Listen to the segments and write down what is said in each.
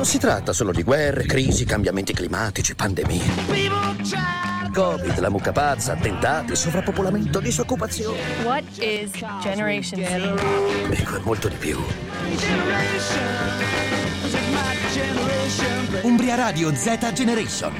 Non si tratta solo di guerre, crisi, cambiamenti climatici, pandemie. Covid, la mucca pazza, attentati, sovrappopolamento, disoccupazione. What is Generation Z? Ecco, è molto di più. Umbria Radio Z Generation.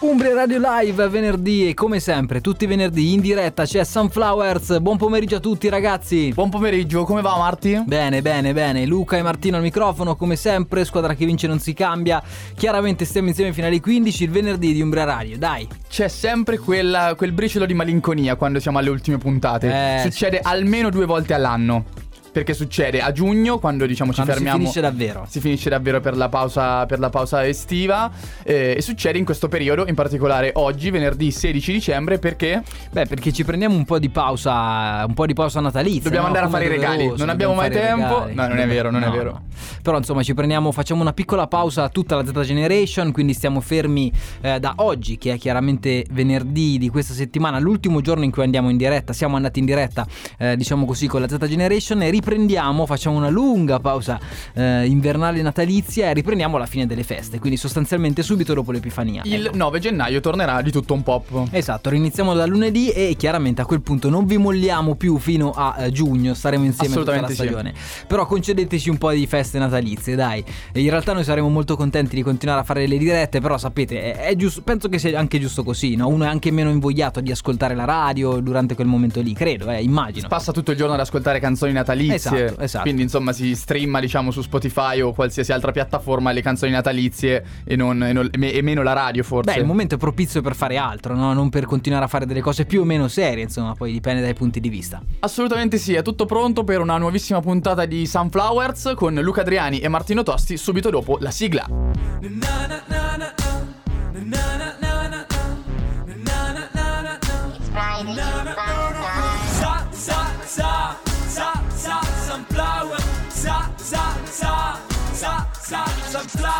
Umbria Radio Live venerdì e come sempre tutti i venerdì in diretta c'è Sunflowers. Buon pomeriggio a tutti ragazzi. Buon pomeriggio, come va Marti? Bene, bene, bene. Luca e Martino al microfono come sempre, squadra che vince non si cambia. Chiaramente stiamo insieme fino alle 15 il venerdì di Umbria Radio. Dai. C'è sempre quella- quel briciolo di malinconia quando siamo alle ultime puntate. Eh, Succede almeno due volte all'anno. Perché succede a giugno quando diciamo ci Quando si fermiamo. finisce davvero. Si finisce davvero per la pausa, per la pausa estiva. eh, e succede in questo periodo, in particolare oggi, venerdì 16 dicembre, perché Beh, perché ci prendiamo un po' di pausa, un po' di pausa natalizia. Dobbiamo no? andare a Come fare i regali. Non abbiamo mai tempo. regali. No, non è vero, non è No, vero. no. Però insomma ci prendiamo, facciamo una piccola pausa a tutta la Z Generation, quindi stiamo fermi eh, da oggi, che è chiaramente venerdì di questa settimana, l'ultimo giorno in cui andiamo in diretta. Siamo andati in diretta, eh, diciamo così, con la Z Generation e riprendiamo, facciamo una lunga pausa eh, invernale natalizia e riprendiamo alla fine delle feste, quindi sostanzialmente subito dopo l'Epifania. il Ecco. 9 gennaio tornerà di tutto un pop. Esatto, riniziamo da lunedì e chiaramente a quel punto non vi molliamo più fino a eh, giugno, staremo insieme tutta la Assolutamente sì. stagione. Però concedeteci un po' di feste natalizie, dai. In realtà noi saremo molto contenti di continuare a fare le dirette, però sapete, è, è giusto, penso che sia anche giusto così, no? Uno è anche meno invogliato di ascoltare la radio durante quel momento lì, credo, eh, immagino. Passa tutto il giorno ad ascoltare canzoni natalizie. Esatto, esatto. Quindi, insomma, si streama, diciamo, su Spotify o qualsiasi altra piattaforma le canzoni natalizie e, non- e non- e me- meno la radio, forse. Beh, il momento è propizio per fare altro, no? Non per continuare a fare delle cose più o meno serie, insomma, poi dipende dai punti di vista. Assolutamente sì, è tutto pronto per una nuovissima puntata di Sunflowers con Luca Adriani e Martino Tosti subito dopo la sigla.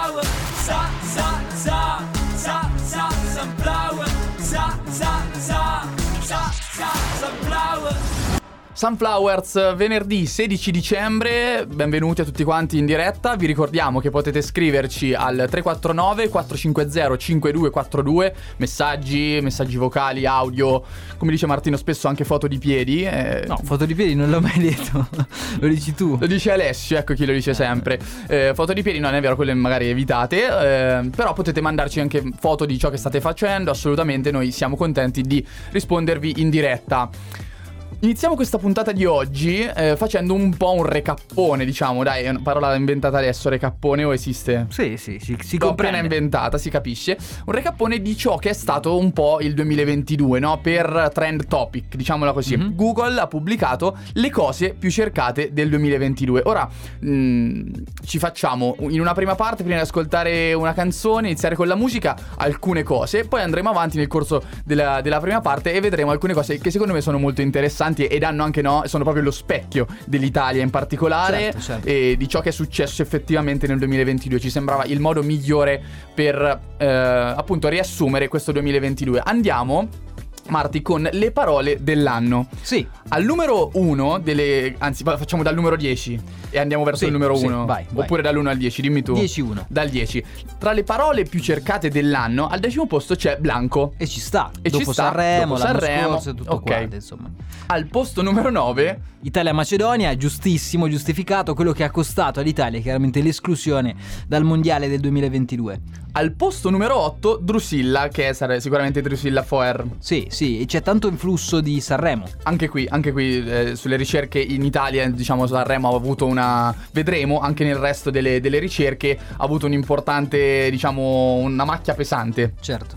flower. Za, za, za, za, za, sunflower. Za, za, za, za, za, sunflower. Sunflowers, venerdì 16 dicembre, benvenuti a tutti quanti in diretta, vi ricordiamo che potete scriverci al 349 450 5242, messaggi, messaggi vocali, audio, come dice Martino spesso anche foto di piedi. eh, No, foto di piedi non l'ho mai detto, lo dici tu. Lo dice Alessio, ecco chi lo dice sempre. Eh, foto di piedi non è vero, quelle magari evitate. eh, però potete mandarci anche foto di ciò che state facendo. Assolutamente, noi siamo contenti di rispondervi in diretta. Iniziamo questa puntata di oggi eh, facendo un po' un recappone, diciamo, dai, è una parola inventata adesso, recappone o esiste? Sì, sì, sì, si L'ho appena comprende. inventata, si capisce. Un recappone di ciò che è stato un po' il 2022, no? Per trend topic, diciamola così. Mhm. Google ha pubblicato le cose più cercate del 2022. Ora mh, ci facciamo in una prima parte, prima di ascoltare una canzone, iniziare con la musica, alcune cose, poi andremo avanti nel corso della, della prima parte e vedremo alcune cose che secondo me sono molto interessanti ed hanno anche no, sono proprio lo specchio dell'Italia in particolare Certo, certo. e di ciò che è successo effettivamente nel 2022. Ci sembrava il modo migliore per eh, appunto riassumere questo 2022. Andiamo, Marti, con le parole dell'anno. Sì, Al numero 1 delle... anzi fa- facciamo dal numero 10 e andiamo verso Sì, il numero sì, 1. vai, vai. Oppure dall'1 al 10, dimmi tu. 10-1. Dal 10. Tra le parole più cercate dell'anno, al decimo posto c'è Blanco. E ci sta. E ci dopo sta, Sanremo, dopo Sanremo, scorso tutto ok. quanto, insomma. Al posto numero 9 Italia-Macedonia, giustissimo, giustificato, quello che ha costato all'Italia chiaramente l'esclusione dal mondiale del 2022. Al posto numero 8 Drusilla, che sarà sicuramente Drusilla Foer. Sì, sì, e c'è tanto influsso di Sanremo. Anche qui, anche qui eh, sulle ricerche in Italia, diciamo Sanremo ha avuto una... Vedremo anche nel resto delle, delle ricerche ha avuto un importante, diciamo, una macchia pesante. Certo.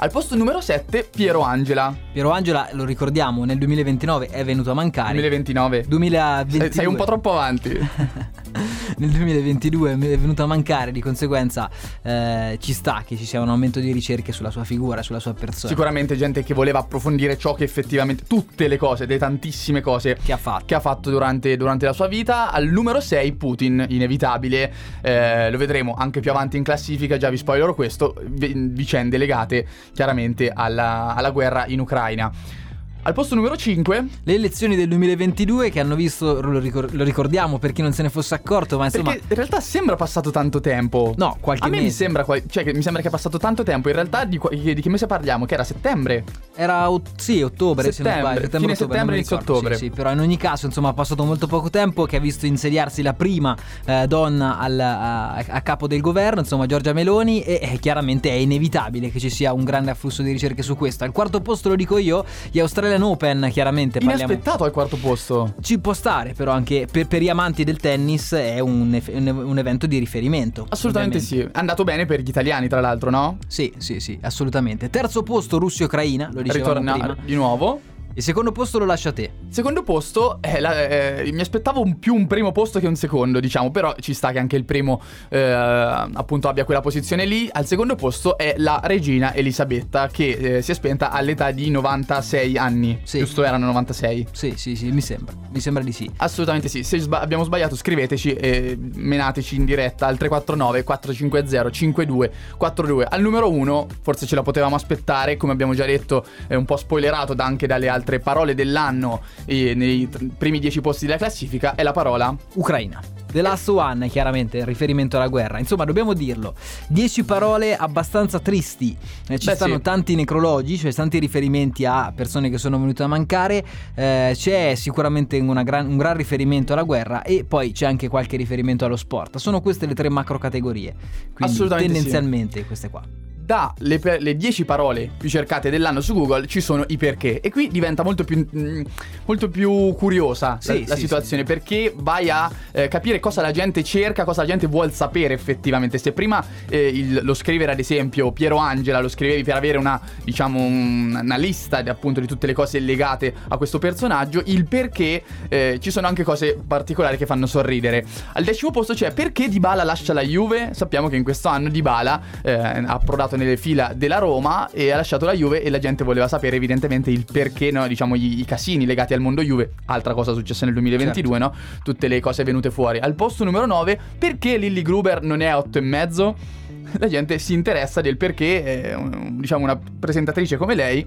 Al posto numero 7 Piero Angela, Piero Angela, lo ricordiamo, nel 2029 è venuto a mancare. 2029. 2022. Sei, sei un po' troppo avanti. nel 2022 è venuto a mancare, di conseguenza eh, ci sta che ci sia un aumento di ricerche sulla sua figura, sulla sua persona. Sicuramente gente che voleva approfondire ciò che effettivamente, tutte le cose, le tantissime cose Che ha fatto. che ha fatto durante, durante la sua vita. Al numero 6 Putin, inevitabile, Eh, lo vedremo anche più avanti in classifica, già vi spoilerò questo, vi- vicende legate chiaramente alla, alla guerra in Ucraina. Al posto numero 5 Le elezioni del 2022 che hanno visto, lo, ricor- lo ricordiamo per chi non se ne fosse accorto, ma insomma... Perché in realtà sembra passato tanto tempo. No, qualche A me mi mese. sembra, qua- cioè, mi sembra che è passato tanto tempo. In realtà di, qua- di che mese parliamo? Che era settembre. Era ot- sì, ottobre, se non Settembre, sbaglio. fine ottobre, settembre, mi inizio ottobre. Sì, sì, però in ogni caso, insomma, ha passato molto poco tempo che ha visto insediarsi la prima eh, donna al- a, a capo del governo, insomma, Giorgia Meloni e eh, chiaramente è inevitabile che ci sia un grande afflusso di ricerche su questo. Al quarto posto lo dico io, gli Australian Open, chiaramente parliamo Inaspettato al quarto posto. ci può stare, però anche per, per gli amanti del tennis è un, un- un evento di riferimento. Assolutamente ovviamente. sì. È andato bene per gli italiani, tra l'altro, no? Sì, sì, sì, assolutamente. Terzo posto Russia-Ucraina, lo dicevamo Ritorna prima. di nuovo. Il secondo posto lo lascia a te. Secondo posto, eh, la- eh, mi aspettavo un- più un primo posto che un secondo, diciamo, però ci sta che anche il primo eh, appunto abbia quella posizione lì. Al secondo posto è la regina Elisabetta che eh, si è spenta all'età di 96 anni. Sì. Giusto, erano 96. Sì, sì, sì, mi sembra. Mi sembra di sì. Assolutamente sì, se sba- abbiamo sbagliato scriveteci e menateci in diretta al 349 450 5242. Al numero 1 forse ce la potevamo aspettare, come abbiamo già detto, è un po' spoilerato da- anche dalle altre parole dell'anno e nei t- primi 10 posti della classifica, è la parola Ucraina. The Last One, chiaramente, in riferimento alla guerra. Insomma, dobbiamo dirlo. Dieci parole abbastanza tristi. Eh, ci Beh, stanno sì. tanti necrologi, cioè tanti riferimenti a persone che sono venute a mancare. Eh, c'è sicuramente una gran- un gran riferimento alla guerra e poi c'è anche qualche riferimento allo sport. Sono queste le tre macro categorie. Quindi Assolutamente sì. tendenzialmente queste qua. Da le, le 10 parole più cercate dell'anno su Google ci sono i perché e qui diventa molto più, mm, molto più curiosa Sì, la, la sì, situazione perché vai a eh, capire cosa la gente cerca, cosa la gente vuole sapere effettivamente. Se prima eh, il- lo scrivere ad esempio Piero Angela lo scrivevi per avere una diciamo un- una lista di, appunto di tutte le cose legate a questo personaggio, il perché eh, ci sono anche cose particolari che fanno sorridere. Al decimo posto c'è perché Dybala lascia la Juve. Sappiamo che in questo anno Dybala eh, ha approdato nelle fila della Roma e ha lasciato la Juve e la gente voleva sapere evidentemente il perché, no? diciamo i, i casini legati al mondo Juve. Altra cosa successa nel 2022, no? Tutte le cose venute fuori. Al posto numero 9, perché Lilly Gruber non è a 8 e mezzo? La gente si interessa del perché, eh, diciamo, una presentatrice come lei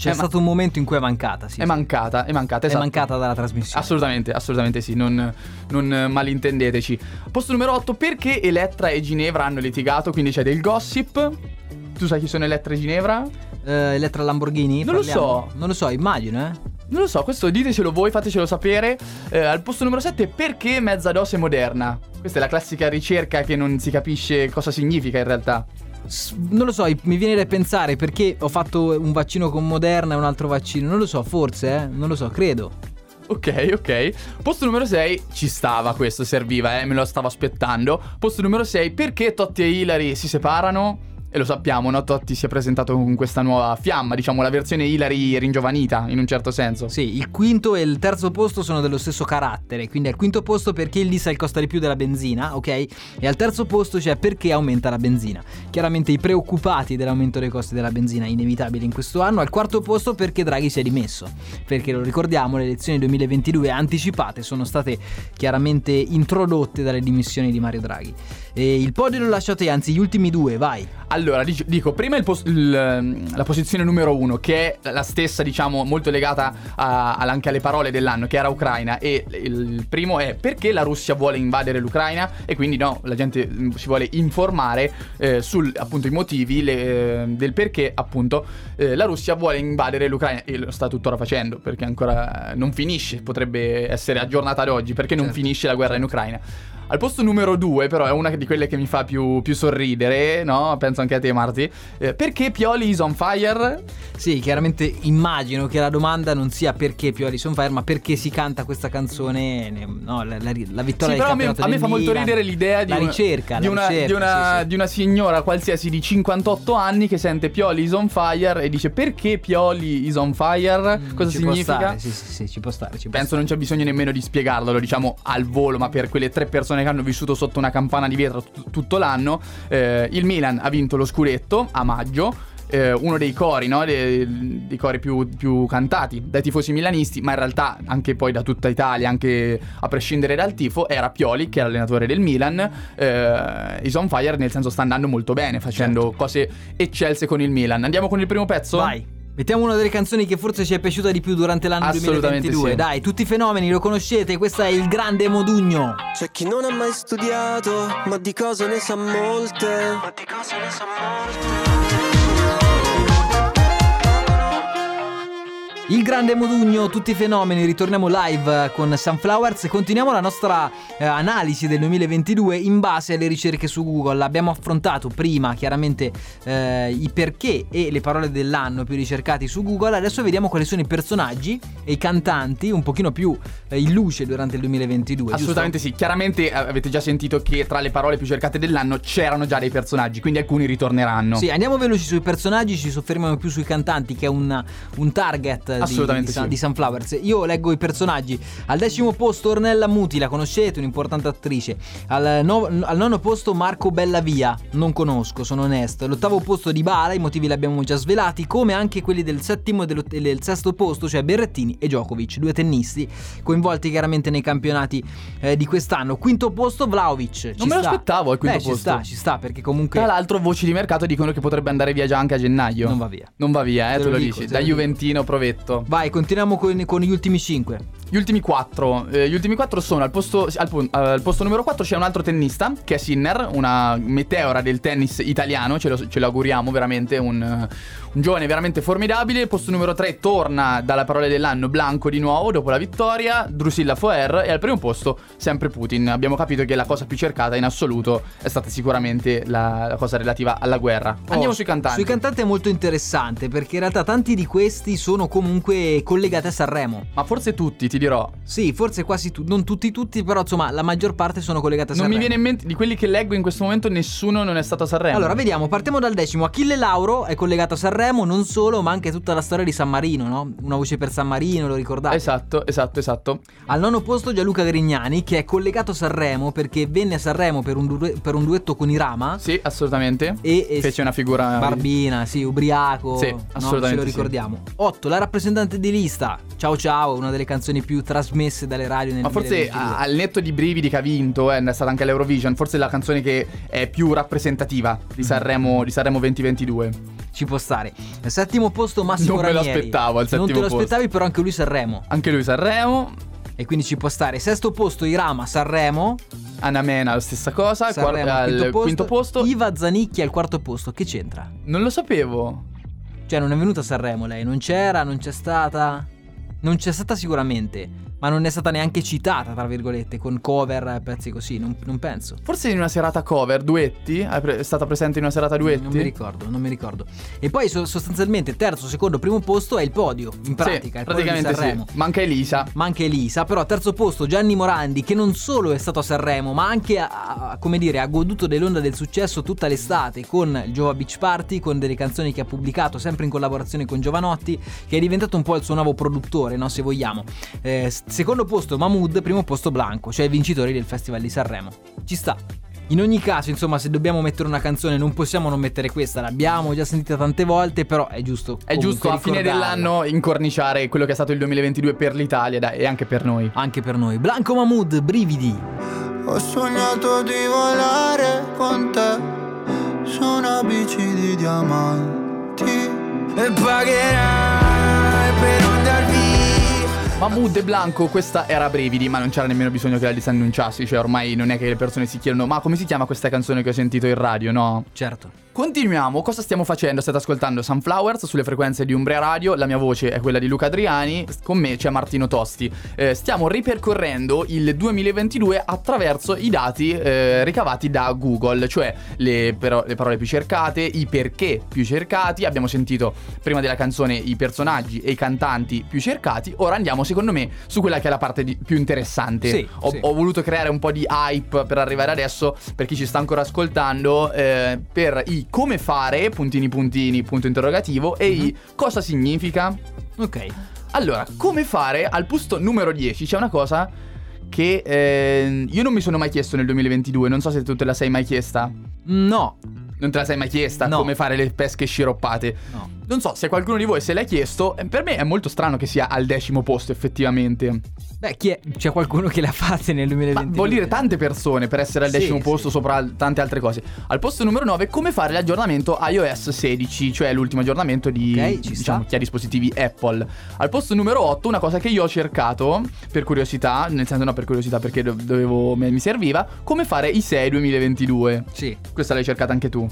C'è è, stato un momento in cui è mancata, sì. è mancata, è mancata, È esatto. mancata dalla trasmissione. Assolutamente, assolutamente sì, non, non malintendeteci. Posto numero 8, perché Elettra e Ginevra hanno litigato, quindi c'è del gossip. Tu sai chi sono Elettra e Ginevra? Eh, Elettra Lamborghini? Non lo parliamo? so. Non lo so, immagino, eh. Non lo so, questo ditecelo voi, fatecelo sapere. Eh, al posto numero 7, perché mezza dose moderna? Questa è la classica ricerca che non si capisce cosa significa in realtà. Non lo so, mi viene da pensare perché ho fatto un vaccino con Moderna e un altro vaccino. Non lo so, forse, eh. Non lo so, credo. Ok, ok. Posto numero 6, ci stava questo, serviva, eh, me lo stavo aspettando. Posto numero 6, perché Totti e Hilary si separano? E lo sappiamo, no? Totti si è presentato con questa nuova fiamma, diciamo la versione Hilary ringiovanita, in un certo senso. Sì, il quinto e il terzo posto sono dello stesso carattere. Quindi al quinto posto perché il diesel costa di più della benzina, ok? E al terzo posto c'è perché aumenta la benzina. Chiaramente i preoccupati dell'aumento dei costi della benzina, inevitabile in questo anno. Al quarto posto perché Draghi si è dimesso. Perché lo ricordiamo, le elezioni 2022 anticipate sono state chiaramente introdotte dalle dimissioni di Mario Draghi. E il podio lo lasciate, anzi gli ultimi due, vai. Allora, dic- dico, prima pos- il, ehm, la posizione numero uno, che è la stessa, diciamo, molto legata a- anche alle parole dell'anno, che era Ucraina. E il primo è perché la Russia vuole invadere l'Ucraina e quindi no, la gente mm, si vuole informare eh, sul appunto i motivi le- eh, del perché appunto eh, la Russia vuole invadere l'Ucraina e lo sta tuttora facendo perché ancora non finisce, potrebbe essere aggiornata ad oggi perché non Certo. finisce la guerra in Ucraina. Al posto numero due, però, è una di quelle che mi fa più, più sorridere, no? Penso anche a te, Marti. Eh, perché Pioli is on fire? Sì, chiaramente immagino che la domanda non sia perché Pioli son fire, ma perché si canta questa canzone, ne- no, la, la- la vittoria Sì, del però a me, a me fa molto Milan, ridere l'idea di, una- ricerca, di una, ricerca, di, una, sì, sì. di una signora qualsiasi di 58 anni che sente Pioli is on fire e dice perché Pioli is on fire? Mm, Cosa significa? stare, Sì, sì, sì, ci può stare, ci può Penso non c'è bisogno nemmeno di spiegarlo, lo diciamo al volo, ma per quelle tre persone che hanno vissuto sotto una campana di vetro tut- tutto l'anno, eh, il Milan ha vinto lo scudetto a maggio. eh, uno dei cori, no? dei, dei cori più, più cantati dai tifosi milanisti, ma in realtà anche poi da tutta Italia, anche a prescindere dal tifo, era Pioli, che è l'allenatore del Milan. Eh, is on fire, nel senso sta andando molto bene, facendo Certo. cose eccelse con il Milan. Andiamo con il primo pezzo? Vai, Mettiamo una delle canzoni che forse ci è piaciuta di più durante l'anno Assolutamente 2022. sì. Dai, tutti i fenomeni, lo conoscete, questo è il grande Modugno. C'è chi non ha mai studiato, ma di cose ne sa molte. Ma di cose ne sa Il grande Modugno, tutti i fenomeni, ritorniamo live con Sunflowers e continuiamo la nostra eh, analisi del 2022 in base alle ricerche su Google. Abbiamo affrontato prima chiaramente eh, i perché e le parole dell'anno più ricercati su Google, adesso vediamo quali sono i personaggi e i cantanti un pochino più eh, in luce durante il 2022. giusto? Assolutamente sì, chiaramente eh, avete già sentito che tra le parole più cercate dell'anno c'erano già dei personaggi, quindi alcuni ritorneranno. Sì, andiamo veloci sui personaggi, ci soffermiamo più sui cantanti che è un, un target Assolutamente di, Sun- sì. di Sunflowers. Io leggo i personaggi. Al decimo posto Ornella Muti, la conoscete, un'importante attrice. Al, no- al nono posto Marco Bellavia, non conosco, sono onesto. All'ottavo posto Di Bala, i motivi li abbiamo già svelati, come anche quelli del settimo e e del sesto posto, cioè Berrettini e Djokovic, due tennisti coinvolti chiaramente nei campionati eh, di quest'anno. Quinto posto Vlaovic. Non me lo sta. aspettavo al quinto Beh, posto. Ci sta, ci sta, perché comunque... Tra l'altro voci di mercato dicono che potrebbe andare via già anche a gennaio. Non va via. Non va via, eh, Te te, lo lo dico, dici. Da lo. Juventino provetto. Vai, continuiamo con, con gli ultimi 5. Gli ultimi quattro, eh, gli ultimi quattro sono al posto, al, pu- al posto numero 4 c'è un altro tennista che è Sinner, una meteora del tennis italiano, ce lo, ce lo auguriamo veramente, un, eh, un giovane veramente formidabile. Il posto numero 3 torna dalla parola dell'anno Blanco di nuovo dopo la vittoria, Drusilla Foer e al primo posto sempre Putin. Abbiamo capito che la cosa più cercata in assoluto è stata sicuramente la, la cosa relativa alla guerra. Andiamo Oh, sui cantanti. Sui cantanti è molto interessante perché in realtà tanti di questi sono comunque collegati a Sanremo. Ma forse tutti, ti dirò. Sì, forse quasi tutti, non tutti tutti, però insomma la maggior parte sono collegati a Non Sanremo. mi viene in mente, di quelli che leggo in questo momento, nessuno non è stato a Sanremo. Allora, vediamo, partiamo dal decimo. Achille Lauro è collegato a Sanremo, non solo, ma anche tutta la storia di San Marino, no? Una voce per San Marino, lo ricordate? Esatto, esatto, esatto. Al nono posto Gianluca Grignani, che è collegato a Sanremo perché venne a Sanremo per un, du- per un duetto con Irama. Sì, assolutamente. E, e Fece una figura. Barbina, sì, ubriaco. Sì, no, assolutamente ce lo sì. ricordiamo. 8. La rappresentante di lista. Ciao ciao, una delle canzoni più trasmesse dalle radio nel Ma forse 2022. a- al netto di brividi che ha vinto, eh, è stata anche all'Eurovision, forse la canzone che è più rappresentativa Mm. di Sanremo, di Sanremo 2022. Ci può stare. Al settimo posto Massimo Non me lo Ranieri. aspettavo al Non te settimo lo posto. aspettavi, però anche lui Sanremo. Anche lui Sanremo, E quindi ci può stare. Sesto posto Irama, Sanremo. Anna Mena la stessa cosa, Sanremo quar- al quinto posto. Iva Zanicchi al quarto posto. Che c'entra? Non lo sapevo. Cioè, non è venuta a Sanremo lei, non c'era, non c'è stata. Non c'è stata sicuramente, ma non è stata neanche citata, tra virgolette, con cover, pezzi così, non, non penso. Forse in una serata cover, duetti? È stata presente in una serata duetti? Non mi ricordo, non mi ricordo. E poi so- sostanzialmente terzo, secondo, primo posto è il podio, in pratica, Sì, il podio di praticamente Sanremo. sì. Manca Elisa. Ma anche Elisa, però terzo posto Gianni Morandi che non solo è stato a Sanremo ma anche ha, ha- come dire, ha goduto dell'onda del successo tutta l'estate con il Giova Beach Party, con delle canzoni che ha pubblicato sempre in collaborazione con Giovanotti che è diventato un po' il suo nuovo produttore, no, se vogliamo. Eh, secondo posto Mahmood, primo posto Blanco, cioè i vincitori del Festival di Sanremo. Ci sta. In ogni caso, insomma, se dobbiamo mettere una canzone non possiamo non mettere questa, l'abbiamo già sentita tante volte, però è giusto. È giusto a fine dell'anno incorniciare quello che è stato il 2022 per l'Italia dai, e anche per noi. Anche per noi. Blanco Mahmood, brividi. Ho sognato di volare con te su una bici di diamanti e pagherai per andar via. Mahmood e Blanco, questa era Brividi, ma non c'era nemmeno bisogno che la lista annunciassi, cioè ormai non è che le persone si chiedono ma come si chiama questa canzone che ho sentito in radio, no? Certo. Continuiamo, cosa stiamo facendo? State ascoltando Sunflowers sulle frequenze di Umbria Radio, la mia voce è quella di Luca Adriani, con me c'è Martino Tosti. Eh, stiamo ripercorrendo il 2022 attraverso i dati eh, ricavati da Google, cioè le, però- le parole più cercate, i perché più cercati, abbiamo sentito prima della canzone i personaggi e i cantanti più cercati, ora andiamo secondo me su quella che è la parte di- più interessante. Sì, ho, sì. ho voluto creare un po' di hype per arrivare adesso, per chi ci sta ancora ascoltando, eh, per i come fare, puntini puntini, punto interrogativo, e i cosa significa. Ok. Allora, come fare al posto numero 10 c'è una cosa che eh, io non mi sono mai chiesto nel 2022, non so se tu te la sei mai chiesta. No, Non te la sei mai chiesta No. come fare le pesche sciroppate. no. non so se qualcuno di voi se l'ha chiesto, eh, per me è molto strano che sia al decimo posto effettivamente. Beh, chi è? C'è qualcuno che le ha fatte nel Ma 2022? vuol dire tante persone per essere al Sì, decimo sì. posto sopra al- tante altre cose. Al posto numero 9, come fare l'aggiornamento iOS 16, cioè l'ultimo aggiornamento di Ok, ci diciamo, chi ha dispositivi Apple. Al posto numero 8, una cosa che io ho cercato per curiosità, nel senso no per curiosità perché do- dovevo, mi mi serviva, come fare i 6 2022. Sì. Questa l'hai cercata anche tu.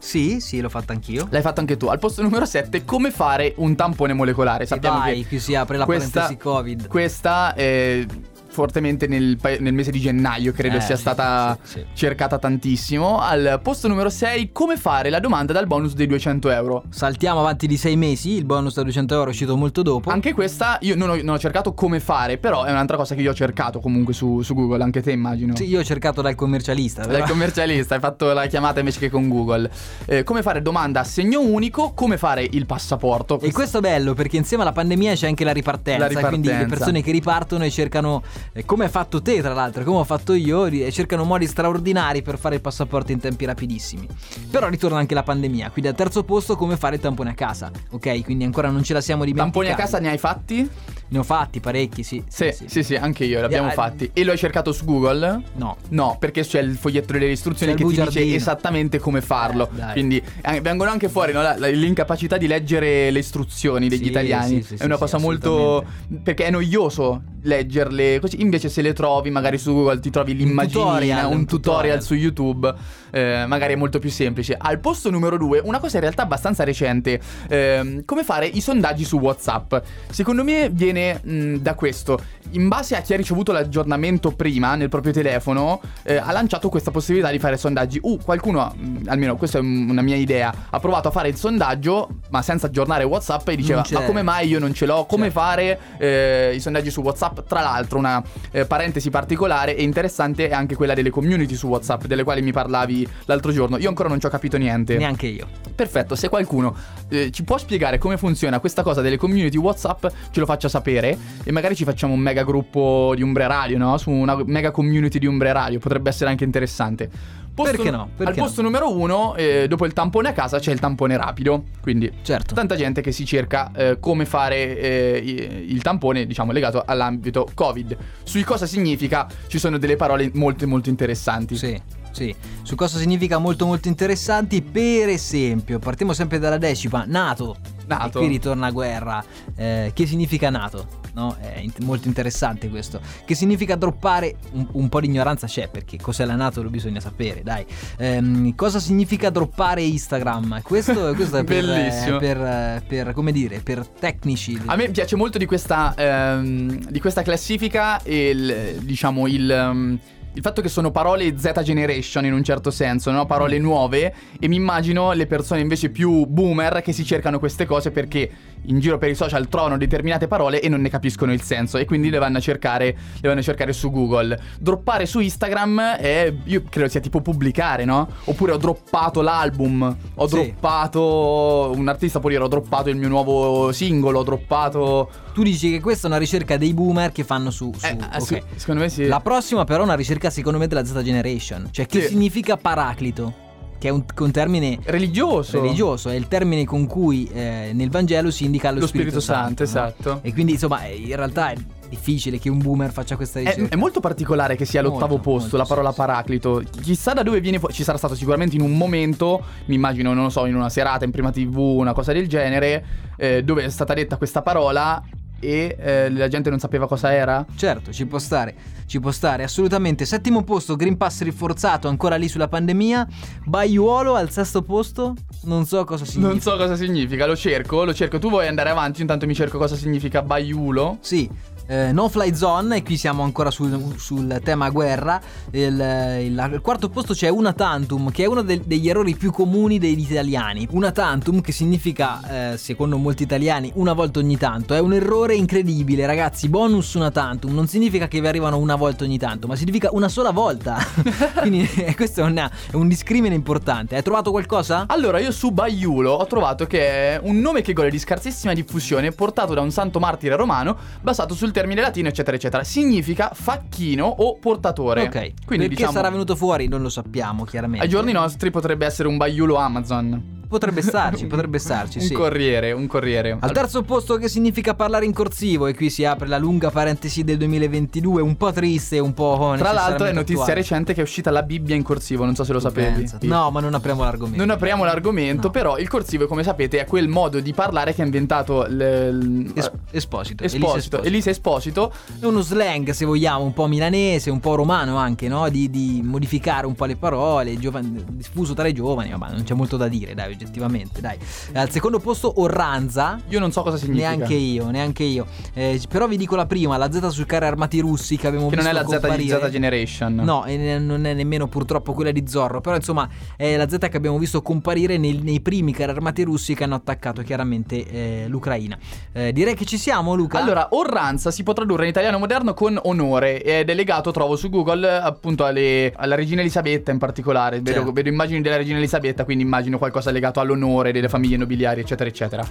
Sì, sì, l'ho fatta anch'io. L'hai fatto anche tu. Al posto numero 7, come fare un tampone molecolare. Sappiamo dai, che qui si apre la questa, parentesi Covid. Questa è fortemente nel, pa- nel mese di gennaio credo Eh, sia stata sì, sì. cercata tantissimo. Al posto numero 6, come fare la domanda dal bonus dei 200 euro. Saltiamo avanti di sei mesi, il bonus da 200 euro è uscito molto dopo. Anche questa io non ho, non ho cercato come fare, però è un'altra cosa che io ho cercato comunque su, su Google, anche te immagino. Sì, io ho cercato dal commercialista. Dal però- commercialista, hai fatto la chiamata invece che con Google. Eh, come fare domanda a segno unico, come fare il passaporto. E questo è bello perché insieme alla pandemia c'è anche la ripartenza, La ripartenza. quindi le persone che ripartono e cercano, come hai fatto te tra l'altro, come ho fatto io, cercano modi straordinari per fare il passaporto in tempi rapidissimi. Però ritorna anche la pandemia, quindi al terzo posto come fare il tampone a casa, ok? Quindi ancora non ce la siamo dimenticati. Tamponi a casa ne hai fatti? Ne ho fatti parecchi, sì. Sì, sì, sì, anche io, li abbiamo Eh, fatti. E lo hai cercato su Google? No. No, perché c'è il foglietto delle istruzioni che ti dice esattamente come farlo. Eh. Quindi eh, vengono anche fuori no, la- la- l'incapacità di leggere le istruzioni degli Sì, italiani. sì, sì, è sì, una sì, cosa molto. perché è noioso leggerle così. Invece, se le trovi, magari su Google ti trovi tutorial, un, un tutorial, tutorial. su YouTube. eh, magari è molto più semplice. Al posto numero due, una cosa in realtà abbastanza recente: ehm, come fare i sondaggi su WhatsApp. Secondo me viene mh, da questo. In base a chi ha ricevuto l'aggiornamento prima nel proprio telefono, eh, ha lanciato questa possibilità di fare sondaggi. Uh, qualcuno, mh, almeno questa è un- una mia idea, ha provato a fare il sondaggio, ma senza aggiornare WhatsApp e diceva: c'è. Ma come mai io non ce l'ho? Come Certo. fare eh, i sondaggi su WhatsApp? Tra l'altro, una eh, parentesi particolare e interessante è anche quella delle community su WhatsApp, delle quali mi parlavi l'altro giorno. Io ancora non ci ho capito niente. Neanche io. Perfetto, se qualcuno eh, ci può spiegare come funziona questa cosa delle community WhatsApp, ce lo faccia sapere e magari ci facciamo un mega gruppo di Umbre Radio, no? Su una mega community di Umbre Radio, potrebbe essere anche interessante. Posto- Perché no? Perché al no? posto numero uno, eh, dopo il tampone a casa, c'è il tampone rapido. Quindi Certo. tanta gente che si cerca eh, come fare eh, il tampone, diciamo, legato all'ambito Covid. Sui cosa significa ci sono delle parole molto molto interessanti. Sì, sì. Su cosa significa molto molto interessanti. Per esempio, partiamo sempre dalla decima. NATO. NATO. E qui ritorna guerra. Eh, che significa NATO? No? È in- molto interessante questo. Che significa droppare? Un, un po' di ignoranza c'è perché cos'è la NATO lo bisogna sapere, dai. Ehm, cosa significa droppare Instagram? Questo, questo è per, Bellissimo. eh, per, eh, per, come dire, per tecnici. A me piace molto di questa, ehm, di questa classifica il, diciamo, il, ehm, il fatto che sono parole Z Generation in un certo senso, no? parole nuove e mi immagino le persone invece più boomer che si cercano queste cose perché in giro per i social trovano determinate parole e non ne capiscono il senso e quindi le vanno a cercare, le vanno a cercare su Google. Droppare su Instagram è, io credo sia tipo pubblicare, no? Oppure ho droppato l'album, ho Sì. droppato, un artista può dire ho droppato il mio nuovo singolo, ho droppato... Tu dici che questa è una ricerca dei boomer che fanno su. su Eh, ok. sì, secondo me sì. La prossima però è una ricerca secondo me della Z Generation, cioè che Sì. significa paraclito, che è un, è un termine Religioso. religioso, è il termine con cui eh, nel Vangelo si indica lo, Lo Spirito Santo, no? esatto. E quindi insomma eh, in realtà è difficile che un boomer faccia questa È, ricerca. è molto particolare che sia all'ottavo Molto, posto molto, la parola sì. paraclito. Chissà da dove viene fuori. Ci sarà stato sicuramente in un momento, mi immagino, non lo so, in una serata in prima TV, una cosa del genere, eh, dove è stata detta questa parola e eh, la gente non sapeva cosa era. Certo, ci può stare, ci può stare, assolutamente. Settimo posto, Green Pass rinforzato, ancora lì sulla pandemia. Baiuolo al sesto posto, non so cosa significa. Non so cosa significa, lo cerco, lo cerco. Tu vuoi andare avanti, intanto mi cerco cosa significa baiulo. Sì, eh, no fly zone, e qui siamo ancora sul, sul tema guerra. Il, il- al quarto posto c'è una tantum, che è uno del- degli errori più comuni degli italiani. Una tantum, che significa, eh, secondo molti italiani, una volta ogni tanto. È un errore incredibile, ragazzi. Bonus una tantum non significa che vi arrivano una volta ogni tanto, ma significa una sola volta. Quindi eh, questo è, una- è un discrimine importante. Hai trovato qualcosa? Allora, io su Baiulo ho trovato che è un nome che gode di scarsissima diffusione, portato da un santo martire romano, basato sul termine latino, eccetera, eccetera. Significa facchino o portatore. Ok. Quindi Perché diciamo, sarà venuto fuori? Non lo sappiamo, chiaramente. ai giorni nostri potrebbe essere un Baiulo Amazon. Potrebbe starci, potrebbe starci, un sì. corriere, un corriere. Al terzo posto che significa parlare in corsivo e qui si apre la lunga parentesi del 2022, un po' triste, un po' Tra l'altro è notizia attuale. recente che è uscita la Bibbia in corsivo, non so se lo sapevi. Pensa. No, ma non apriamo l'argomento. Non apriamo l'argomento, No. però il corsivo, come sapete, è quel modo di parlare che ha inventato l- Es- Esposito. Esposito, Elisa Esposito. È uno slang, se vogliamo, un po' milanese, un po' romano anche, no? Di, di modificare un po' le parole, giovan- diffuso tra i giovani, ma non c'è molto da dire, dai, oggettivamente, dai. Al secondo posto Orranza. Io non so cosa significa. Neanche io, neanche io. Eh, però vi dico la prima, la Z sui carri armati russi che abbiamo Che non visto è la Z di comparire. Z Generation. No, e non è nemmeno purtroppo quella di Zorro. Però insomma è la Z che abbiamo visto comparire nei, nei primi carri armati russi che hanno attaccato chiaramente eh, l'Ucraina. Eh, direi che ci siamo, Luca. Allora, orranza si può tradurre in italiano moderno con onore ed è legato, trovo su Google, appunto alle- alla regina Elisabetta in particolare. Vedo, Certo. vedo immagini della regina Elisabetta, quindi immagino qualcosa legato all'onore delle famiglie nobiliari, eccetera, eccetera.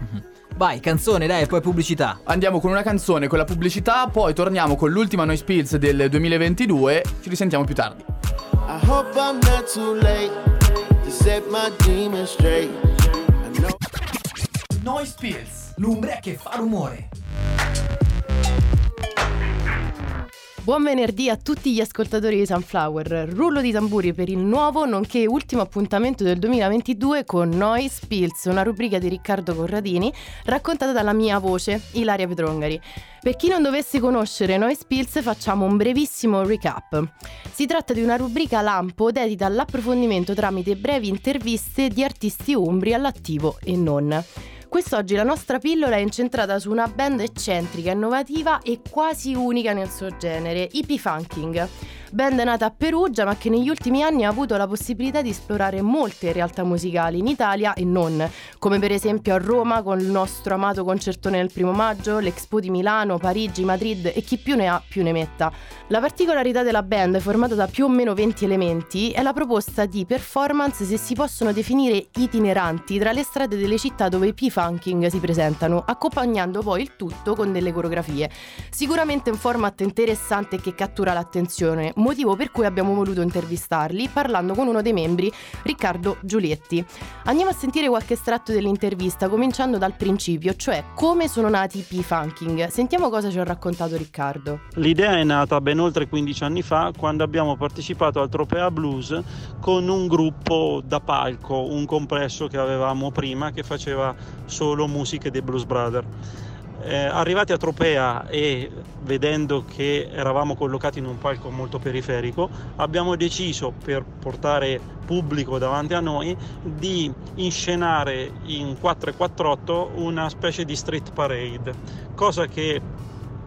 vai, canzone, dai, e poi pubblicità. Andiamo con una canzone, con la pubblicità, poi torniamo con l'ultima Noise Pills del 2022. Ci risentiamo più tardi. I hope I'm not too late to set my demons straight. Noise Pills, l'umbria che fa rumore. Buon venerdì a tutti gli ascoltatori di Sunflower. Rullo di tamburi per il nuovo nonché ultimo appuntamento del 2022 con Noise Pills, una rubrica di Riccardo Corradini raccontata dalla mia voce, Ilaria Petrongari. Per chi non dovesse conoscere Noise Pills facciamo un brevissimo recap. Si tratta di una rubrica lampo dedita all'approfondimento tramite brevi interviste di artisti umbri all'attivo e non. Quest'oggi la nostra pillola è incentrata su una band eccentrica, innovativa e quasi unica nel suo genere, i P-Funking. Band nata a Perugia ma che negli ultimi anni ha avuto la possibilità di esplorare molte realtà musicali in Italia e non, come per esempio a Roma con il nostro amato concertone del primo maggio, l'Expo di Milano, Parigi, Madrid e chi più ne ha più ne metta. La particolarità della band, formata da più o meno 20 elementi, è la proposta di performance se si possono definire itineranti tra le strade delle città dove i P-Funking si presentano, accompagnando poi il tutto con delle coreografie. Sicuramente un format interessante che cattura l'attenzione, motivo per cui abbiamo voluto intervistarli parlando con uno dei membri, Riccardo Giulietti. Andiamo a sentire qualche estratto dell'intervista, cominciando dal principio, cioè come sono nati i P-Funking. Sentiamo cosa ci ha raccontato Riccardo. L'idea è nata ben oltre 15 anni fa quando abbiamo partecipato al Tropea Blues con un gruppo da palco, un complesso che avevamo prima che faceva solo musiche dei Blues Brothers. Eh, arrivati a Tropea e vedendo che eravamo collocati in un palco molto periferico, abbiamo deciso per portare pubblico davanti a noi di inscenare in 448 una specie di street parade, cosa che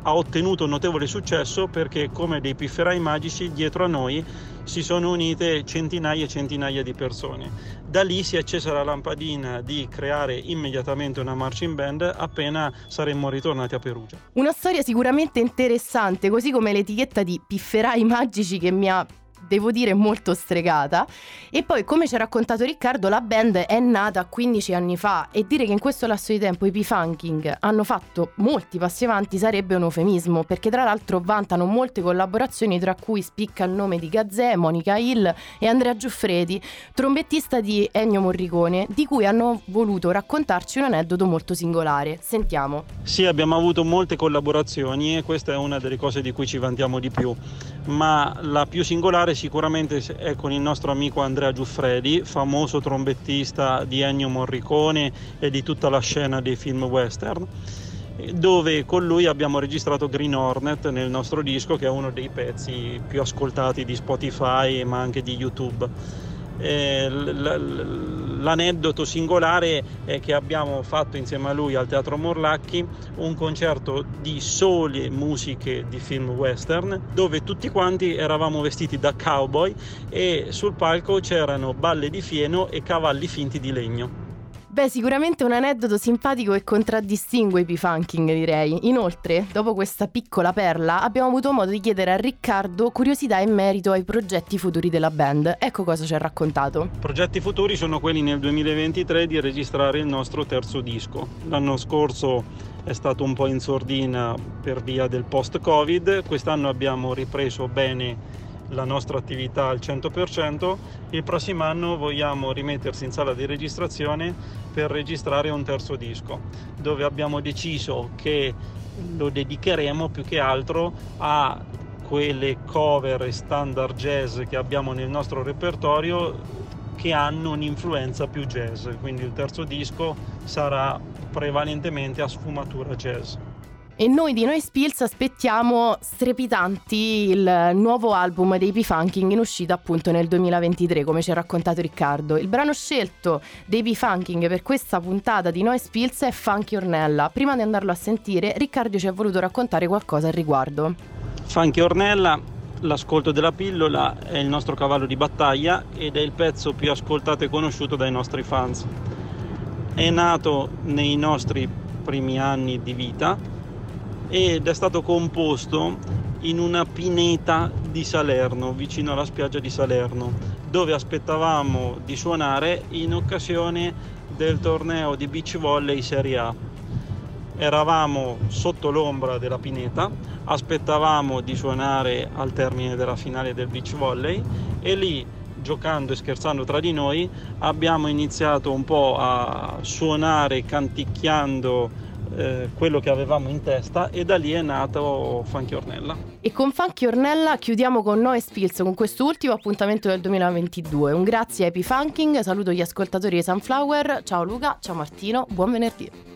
ha ottenuto notevole successo perché come dei pifferai magici dietro a noi si sono unite centinaia e centinaia di persone. Da lì si è accesa la lampadina di creare immediatamente una marching band appena saremmo ritornati a Perugia. Una storia sicuramente interessante, così come l'etichetta di pifferai magici che mi ha devo dire molto stregata. E poi come ci ha raccontato Riccardo la band è nata 15 anni fa e dire che in questo lasso di tempo i P-Funking hanno fatto molti passi avanti sarebbe un eufemismo perché tra l'altro vantano molte collaborazioni tra cui spicca il nome di Gazzè, Monica Hill e Andrea Giuffredi trombettista di Ennio Morricone di cui hanno voluto raccontarci un aneddoto molto singolare. Sentiamo. Sì, abbiamo avuto molte collaborazioni e questa è una delle cose di cui ci vantiamo di più, ma la più singolare sicuramente è con il nostro amico Andrea Giuffredi, famoso trombettista di Ennio Morricone e di tutta la scena dei film western dove con lui abbiamo registrato Green Hornet nel nostro disco che è uno dei pezzi più ascoltati di Spotify ma anche di YouTube. Eh, l'aneddoto singolare è che abbiamo fatto insieme a lui al Teatro Morlacchi un concerto di sole musiche di film western dove tutti quanti eravamo vestiti da cowboy e sul palco c'erano balle di fieno e cavalli finti di legno. Beh, sicuramente un aneddoto simpatico e contraddistingue i P-Funking, direi. Inoltre, dopo questa piccola perla, abbiamo avuto modo di chiedere a Riccardo curiosità in merito ai progetti futuri della band. Ecco cosa ci ha raccontato. Progetti futuri sono quelli nel 2023 di registrare il nostro terzo disco. L'anno scorso è stato un po' in sordina per via del post-Covid, quest'anno abbiamo ripreso bene la nostra attività al 100%, il prossimo anno vogliamo rimettersi in sala di registrazione per registrare un terzo disco, dove abbiamo deciso che lo dedicheremo più che altro a quelle cover standard jazz che abbiamo nel nostro repertorio che hanno un'influenza più jazz, quindi il terzo disco sarà prevalentemente a sfumatura jazz. E noi di Noi Spills aspettiamo strepitanti il nuovo album dei P-Funking in uscita appunto nel 2023, come ci ha raccontato Riccardo. Il brano scelto dei P-Funking per questa puntata di Noi Spills è Funky Ornella. Prima di andarlo a sentire, Riccardo ci ha voluto raccontare qualcosa al riguardo. Funky Ornella, l'ascolto della pillola, è il nostro cavallo di battaglia ed è il pezzo più ascoltato e conosciuto dai nostri fans. È nato nei nostri primi anni di vita ed è stato composto in una pineta di Salerno, vicino alla spiaggia di Salerno, dove aspettavamo di suonare in occasione del torneo di beach volley Serie A. Eravamo sotto l'ombra della pineta, aspettavamo di suonare al termine della finale del beach volley e lì giocando e scherzando tra di noi abbiamo iniziato un po' a suonare canticchiando eh, quello che avevamo in testa e da lì è nato Funky Ornella. E con Funky Ornella chiudiamo con Noe Spills con questo ultimo appuntamento del 2022. Un grazie a Epi Funking, saluto gli ascoltatori di Sunflower, ciao Luca, ciao Martino, buon venerdì.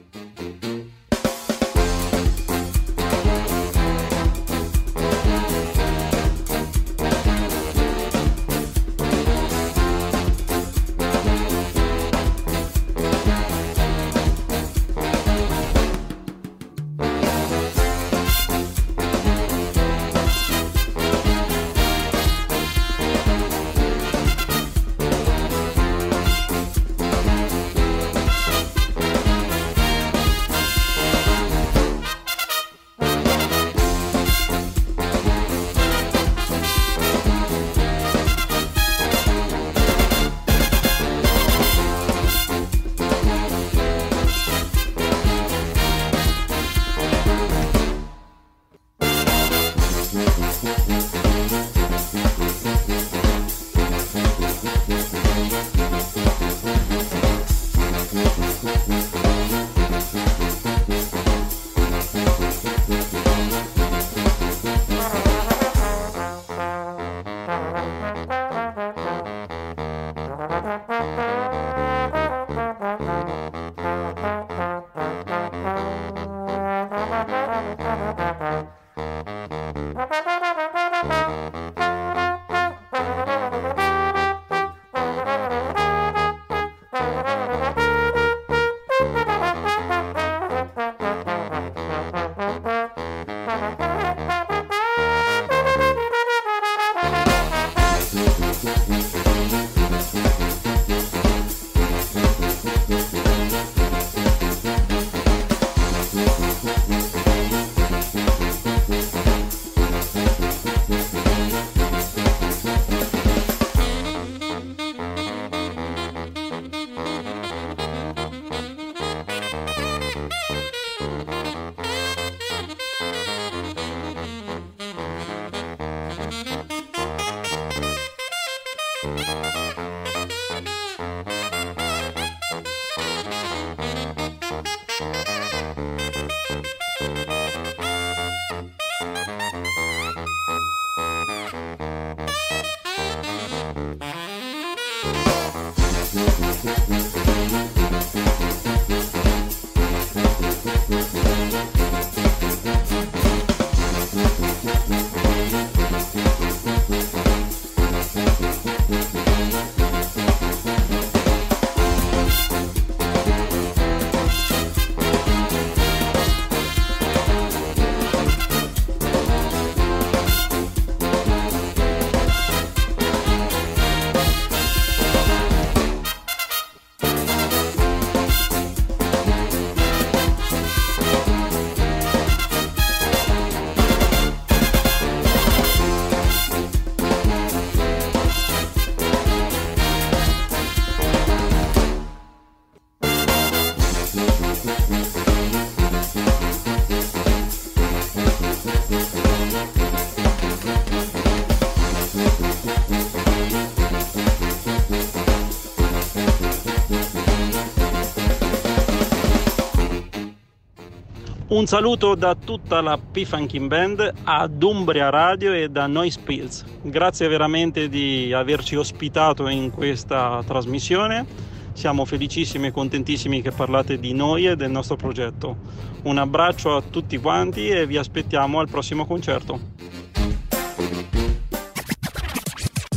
Un saluto da tutta la P-Funkin Band ad Umbria Radio e da Noise Pills. Grazie veramente di averci ospitato in questa trasmissione. Siamo felicissimi e contentissimi che parlate di noi e del nostro progetto. Un abbraccio a tutti quanti e vi aspettiamo al prossimo concerto.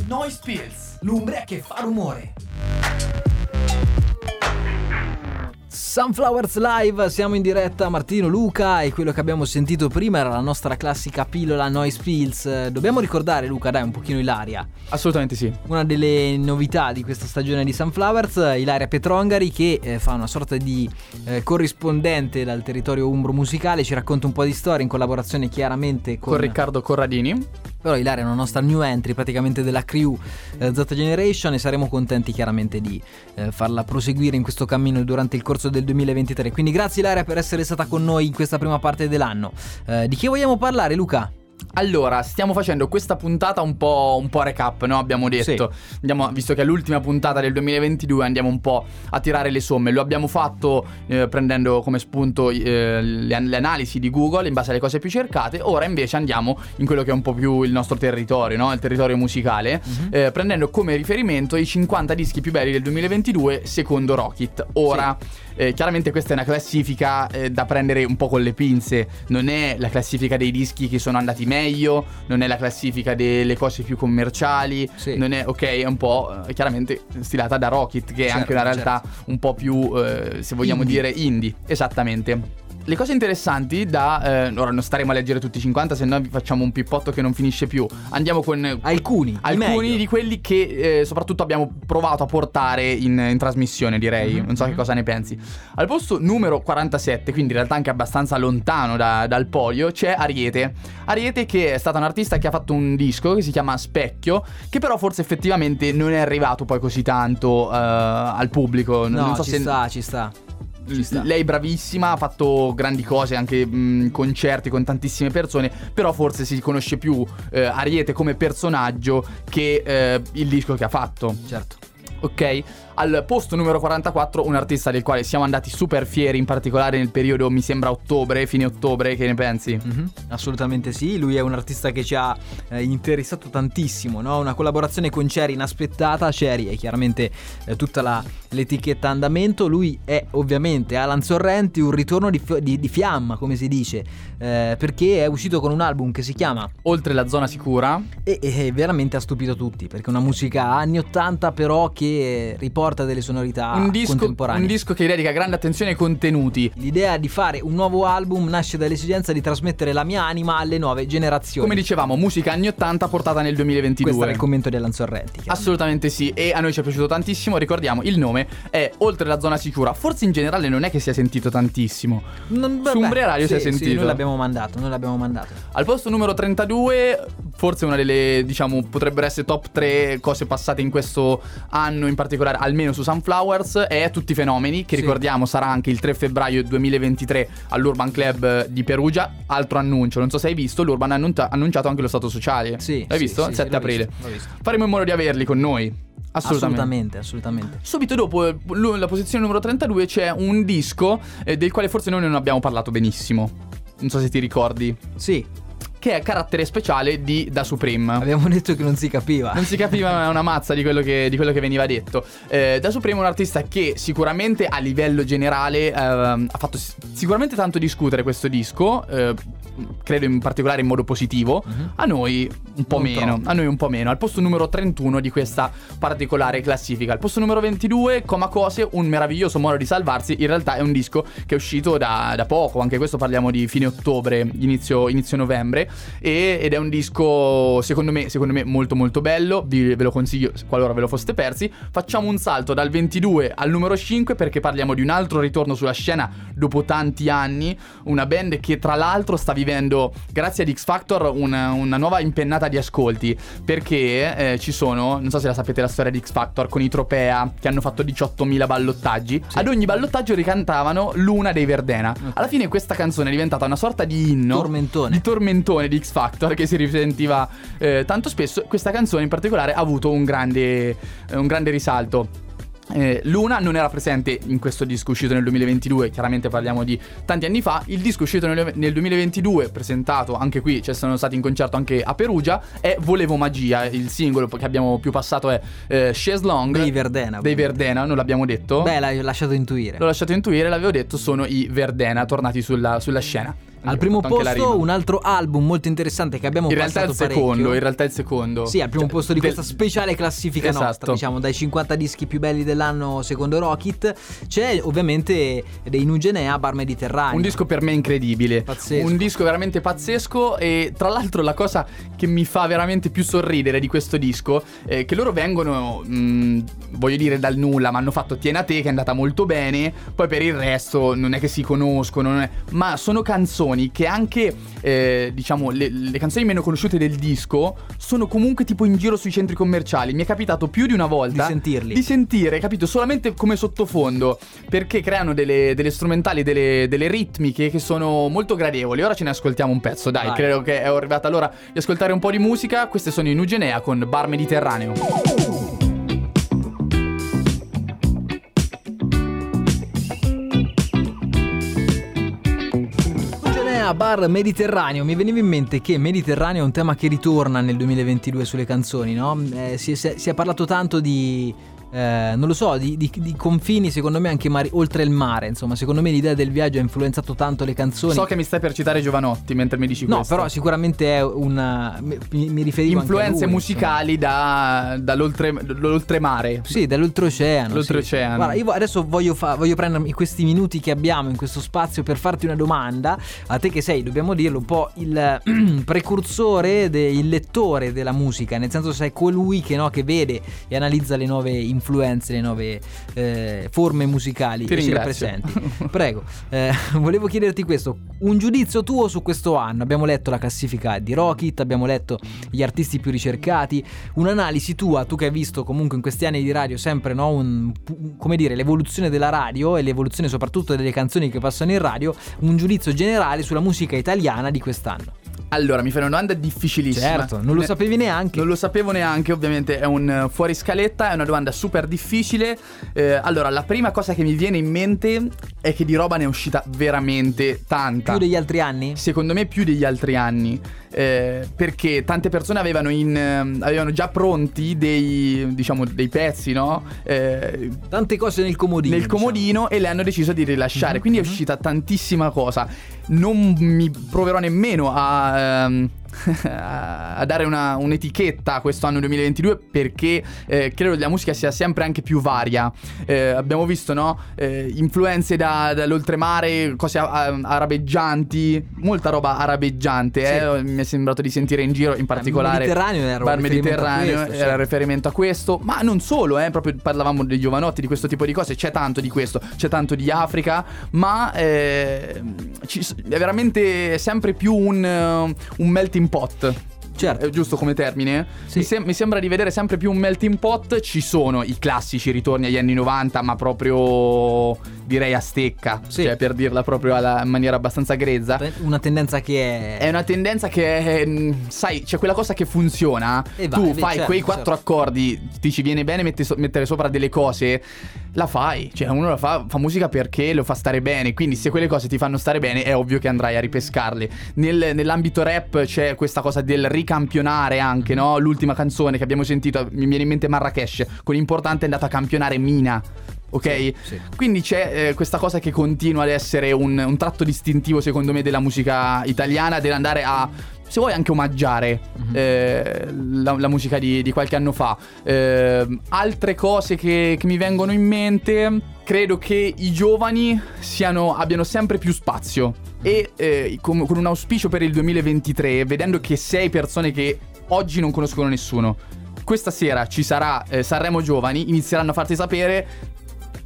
Noise Pills, l'umbria che fa rumore. Sunflowers Live, siamo in diretta Martino Luca e quello che abbiamo sentito prima era la nostra classica pillola Noise Pills. Dobbiamo ricordare Luca, dai, un pochino Ilaria. Assolutamente sì. Una delle novità di questa stagione di Sunflowers, Ilaria Petrongari che eh, fa una sorta di eh, corrispondente dal territorio umbro musicale, ci racconta un po' di storia in collaborazione chiaramente con, Con Riccardo Corradini. Però Ilaria è una nostra new entry praticamente della crew eh, Z Generation e saremo contenti chiaramente di eh, farla proseguire in questo cammino durante il corso del 2023. Quindi grazie Ilaria per essere stata con noi in questa prima parte dell'anno. Eh, di che vogliamo parlare Luca? Allora, stiamo facendo questa puntata un po', un po recap, no? Abbiamo detto. Andiamo, visto che è l'ultima puntata del 2022, andiamo un po' a tirare le somme. Lo abbiamo fatto eh, prendendo come spunto eh, le, le analisi di Google in base alle cose più cercate. Ora invece andiamo in quello che è un po' più il nostro territorio, no? Il territorio musicale, eh, prendendo come riferimento i 50 dischi più belli del 2022 secondo Rocket. Ora, eh, chiaramente questa è una classifica eh, da prendere un po' con le pinze. Non è la classifica dei dischi che sono andati meglio, non è la classifica delle cose più commerciali, Sì. non è, ok, è un po' eh, chiaramente stilata da Rocket, che è Certo, anche una realtà un po' più, eh, se vogliamo Indie. dire, indie. Esattamente. Le cose interessanti da... eh, ora non staremo a leggere tutti i 50, se no vi facciamo un pippotto che non finisce più. Andiamo con eh, Alcuni, alcuni di quelli che eh, soprattutto abbiamo provato a portare in, in trasmissione, direi. Mhm, non so che mhm. cosa ne pensi. Al posto numero 47, quindi in realtà anche abbastanza lontano da- dal podio, c'è Ariete. Ariete che è stata un'artista che ha fatto un disco che si chiama Specchio, che però forse effettivamente non è arrivato poi così tanto eh, al pubblico. No, non so ci se... sta, ci sta. Lei è bravissima, ha fatto grandi cose, anche mh, concerti con tantissime persone, però forse si conosce più eh, Ariete come personaggio che eh, il disco che ha fatto. Certo. Ok? Al posto numero 44 un artista del quale siamo andati super fieri, in particolare nel periodo mi sembra ottobre, fine ottobre, che ne pensi? Mhm, Assolutamente sì, lui è un artista che ci ha eh, interessato tantissimo, no? una collaborazione con Cherry inaspettata, Cherry è chiaramente eh, tutta la- l'etichetta andamento, lui è ovviamente Alan Sorrenti, un ritorno di, di- di fiamma come si dice, eh, perché è uscito con un album che si chiama Oltre la zona sicura, e, e veramente ha stupito tutti, perché è una musica anni 80 però che riporta delle sonorità un, disco, contemporanee. un disco che dedica grande attenzione ai contenuti. L'idea di fare un nuovo album nasce dall'esigenza di trasmettere la mia anima alle nuove generazioni. Come dicevamo, musica anni 80 portata nel 2022. Questo era il commento di Alan Sorrenti. Assolutamente sì, e a noi ci è piaciuto tantissimo. Ricordiamo, il nome è Oltre la zona sicura. Forse in generale non è che sia sentito tantissimo. Non, Su Umbria Radio si è sì, sì, sentito. noi l'abbiamo mandato, noi l'abbiamo mandato. Al posto numero 32, forse una delle, diciamo, potrebbero essere top 3 cose passate in questo anno, in particolare, almeno su Sunflowers, è Tutti i fenomeni, che Sì. ricordiamo sarà anche il 3 febbraio 2023 all'Urban Club di Perugia. Altro annuncio, non so se hai visto, l'Urban ha annunta- annunciato anche lo stato sociale. Sì, L'hai sì, visto? sì, il sì, 7 l'ho aprile. visto, visto. Faremo in modo di averli con noi. Assolutamente. Assolutamente, assolutamente. Subito dopo eh, la posizione numero 32 c'è un disco eh, del quale forse noi non abbiamo parlato benissimo. Non so se ti ricordi. Sì, Che è carattere speciale di Da Supreme. abbiamo detto che non si capiva. Non si capiva una mazza di quello che, di quello che veniva detto. Eh, da Supreme è un artista che sicuramente a livello generale ehm, ha fatto sicuramente tanto discutere questo disco. eh, credo in particolare in modo positivo. Mhm. A noi un po' Non meno. troppo. A noi un po' meno. Al posto numero 31 di questa particolare classifica. Al posto numero 22, Coma Cose, un meraviglioso modo di salvarsi. In realtà è un disco che è uscito da, da poco. Anche questo parliamo di fine ottobre, inizio, inizio novembre. E- ed è un disco, secondo me, secondo me, molto molto bello. Vi, ve lo consiglio qualora ve lo foste persi. Facciamo un salto dal 22 al numero 5 perché parliamo di un altro ritorno sulla scena dopo tanti anni. Una band che tra l'altro sta vivendo, grazie ad X Factor, una, una nuova impennata di ascolti. Perché eh, ci sono, non so se la sapete la storia di X Factor, con i Tropea che hanno fatto 18.000 ballottaggi. Ad ogni ballottaggio ricantavano Luna dei Verdena. Alla fine questa canzone è diventata una sorta di inno. Tormentone. Di tormentone di X Factor che si risentiva eh, tanto spesso. Questa canzone in particolare ha avuto un grande, un grande risalto. Eh, Luna non era presente in questo disco uscito nel 2022, chiaramente parliamo di tanti anni fa. Il disco uscito nel, nel 2022, presentato anche qui, cioè sono stati in concerto anche a Perugia, è Volevo Magia. Il singolo che abbiamo più passato è eh, Chaise Long. Dei Verdena. Dei Verdena, non l'abbiamo detto. Beh, l'hai lasciato intuire. L'ho lasciato intuire, l'avevo detto, sono i Verdena tornati sulla, sulla scena. Al primo posto un altro album molto interessante che abbiamo In realtà il secondo, parecchio. in realtà è il secondo. Sì, al primo Cioè, posto di del- questa speciale classifica Esatto. nostra, diciamo, dai 50 dischi più belli dell'anno secondo Rocket, c'è ovviamente dei Nugenea Bar Mediterraneo. Un disco per me incredibile. Pazzesco. Un disco veramente pazzesco. E tra l'altro, la cosa che mi fa veramente più sorridere di questo disco è che loro vengono, mh, voglio dire, dal nulla, ma hanno fatto Tiena te, che è andata molto bene. Poi per il resto non è che si conoscono, è- ma sono canzoni che anche, eh, diciamo, le, le canzoni meno conosciute del disco sono comunque tipo in giro sui centri commerciali. Mi è capitato più di una volta Di sentirli. di sentire, capito? Solamente come sottofondo, perché creano delle, delle strumentali, delle, delle ritmiche che sono molto gradevoli. Ora ce ne ascoltiamo un pezzo, dai, Vai. credo che è arrivata l'ora di ascoltare un po' di musica. Queste sono i Nugenea con Bar Mediterraneo. Bar Mediterraneo, mi veniva in mente che Mediterraneo è un tema che ritorna nel 2022 sulle canzoni, no? Eh, si è- si è parlato tanto di... eh, non lo so, di, di- di confini secondo me anche mari- oltre il mare, insomma, secondo me l'idea del viaggio ha influenzato tanto le canzoni. So che mi stai per citare Giovanotti mentre mi dici No, questo. però sicuramente è una. Mi, mi riferivo a Influenze lui, musicali da, dall'oltre, dall'oltremare. Sì, dall'oltreoceano. L'oltreoceano. Sì. Guarda, io adesso voglio, fa- voglio prendermi questi minuti che abbiamo in questo spazio per farti una domanda. A te che sei, dobbiamo dirlo, un po' il precursore, de- il lettore della musica, nel senso sei colui che, no, che vede e analizza le nuove influenze, le nuove eh, forme musicali Ti e le ringrazio. presenti. Prego, eh, volevo chiederti questo, un giudizio tuo su questo anno. Abbiamo letto la classifica di Rocket, abbiamo letto gli artisti più ricercati, un'analisi tua, tu che hai visto comunque in questi anni di radio sempre no, un- come dire, l'evoluzione della radio e l'evoluzione soprattutto delle canzoni che passano in radio, un giudizio generale sulla musica italiana di quest'anno. Allora, mi fai una domanda difficilissima. Certo, non lo Ne- sapevi neanche. Non lo sapevo neanche, ovviamente è un eh, fuori scaletta, è una domanda super difficile. Eh, allora, la prima cosa che mi viene in mente è che di roba ne è uscita veramente tanta. Più degli altri anni? Secondo me più degli altri anni. Eh, perché tante persone avevano, in, ehm, avevano già pronti dei, diciamo, dei pezzi, no? Eh, Tante cose nel comodino. nel diciamo. comodino e le hanno deciso di rilasciare. Quindi è uscita tantissima cosa. Non mi proverò nemmeno a. ehm, a dare una- un'etichetta a questo anno 2022 perché eh, credo che la musica sia sempre anche più varia. Eh, abbiamo visto, no? Eh, influenze da- dall'oltremare, cose a- a- arabeggianti, molta roba arabeggiante. eh, Mi è sembrato di sentire in giro, in particolare. Mediterraneo era un Bar Mediterraneo questo, sì. era riferimento a questo, ma non solo, eh, proprio parlavamo dei giovanotti, di questo tipo di cose, c'è tanto di questo, c'è tanto di Africa, ma eh, ci- è veramente sempre più un, un melting pot. Certo. È giusto come termine? Sì. Mi, sem- mi sembra di vedere sempre più un melting pot. Ci sono i classici ritorni agli anni 90, ma proprio direi a stecca. Sì. Cioè, per dirla proprio alla- in maniera abbastanza grezza. Una tendenza che è... È una tendenza che, mm, sai, c'è quella cosa che funziona. E va, tu eh, fai certo, quei quattro certo. accordi, ti ci viene bene metti so- mettere sopra delle cose, la fai. Cioè, uno la fa, fa musica perché lo fa stare bene. Quindi, se quelle cose ti fanno stare bene, è ovvio che andrai a ripescarle. Nel- nell'ambito rap c'è questa cosa del ricampionare anche, no? L'ultima canzone che abbiamo sentito, mi viene in mente Marrakesh. Con l'importante è andata a campionare Mina. Ok? Sì, sì. Quindi c'è eh, questa cosa che continua ad essere un, un tratto distintivo, secondo me, della musica italiana, dell'andare a. Se vuoi anche omaggiare Mhm. eh, la, la musica di, di qualche anno fa. Eh, altre cose che, che mi vengono in mente, credo che i giovani siano, abbiano sempre più spazio. E eh, con, con un auspicio per il 2023, vedendo che sei persone che oggi non conoscono nessuno. Questa sera ci sarà eh, Sanremo Giovani, inizieranno a farti sapere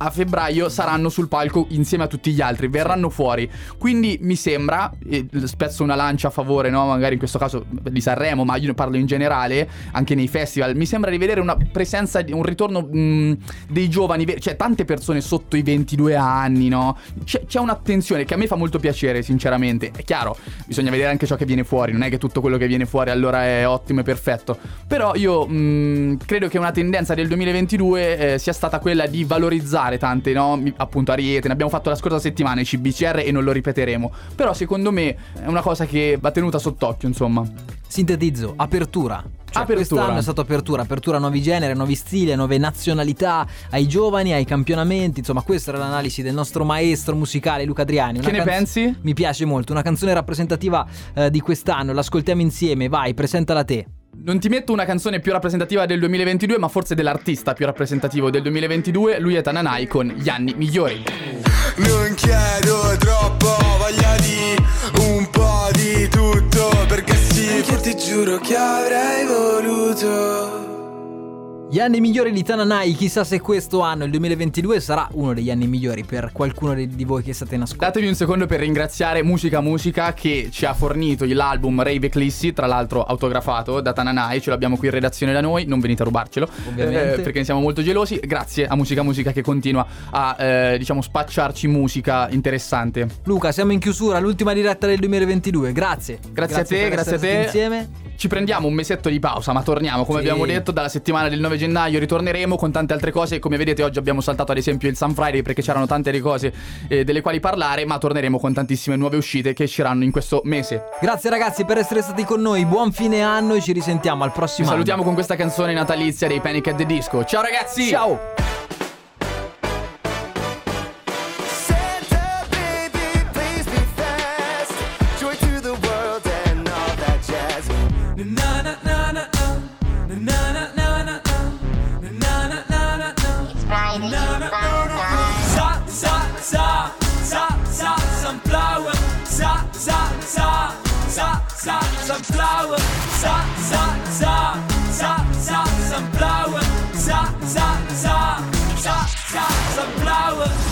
a febbraio saranno sul palco insieme a tutti gli altri, verranno fuori. Quindi mi sembra, e spezzo una lancia a favore, no? magari in questo caso di Sanremo, ma io parlo in generale, anche nei festival, mi sembra di vedere una presenza, un ritorno mh, dei giovani, cioè tante persone sotto i 22 anni, no? C'è, c'è un'attenzione che a me fa molto piacere, sinceramente. È chiaro, bisogna vedere anche ciò che viene fuori, non è che tutto quello che viene fuori allora è ottimo e perfetto. Però io mh, credo che una tendenza del 2022 eh, sia stata quella di valorizzare tante, no? Appunto Ariete, ne abbiamo fatto la scorsa settimana i CBCR e non lo ripeteremo. Però secondo me è una cosa che va tenuta sott'occhio, insomma. Sintetizzo, apertura. Cioè, Apertura. Quest'anno è stato apertura, apertura a nuovi generi, a nuovi stili, a nuove nazionalità, ai giovani, ai campionamenti. Insomma, questa era l'analisi del nostro maestro musicale Luca Adriani. Una Che ne pensi? Mi piace molto, una canzone rappresentativa eh, di quest'anno. L'ascoltiamo insieme, vai, presentala te. Non ti metto una canzone più rappresentativa del 2022, ma forse dell'artista più rappresentativo del 2022. Lui è Tananai con Gli anni migliori. Non chiedo troppo, voglia di un po' di tutto Perché sì, che ti giuro che avrei voluto Gli anni migliori di Tananai, chissà se questo anno, il 2022, sarà uno degli anni migliori per qualcuno di voi che state in ascolto. Datevi un secondo per ringraziare Musica Musica che ci ha fornito l'album Rave Eclissi, tra l'altro autografato da Tananai, ce l'abbiamo qui in redazione da noi, non venite a rubarcelo, eh, perché ne siamo molto gelosi. Grazie a Musica Musica che continua a, eh, diciamo, spacciarci musica interessante. Luca, siamo in chiusura, l'ultima diretta del 2022. Grazie. Grazie, a te, grazie a te. Insieme. Ci prendiamo un mesetto di pausa, ma torniamo, come Sì. abbiamo detto, dalla settimana del 9 gennaio ritorneremo con tante altre cose. Come vedete, oggi abbiamo saltato ad esempio il Sun Friday perché c'erano tante cose eh, delle quali parlare, ma torneremo con tantissime nuove uscite che usciranno in questo mese. Grazie ragazzi per essere stati con noi. Buon fine anno e ci risentiamo al Ci prossimo anno. salutiamo con questa canzone natalizia dei Panic at the Disco. Ciao ragazzi! Ciao. blauwe. Za, za, za. Za, za, za. Za, za, za. Za, za, za.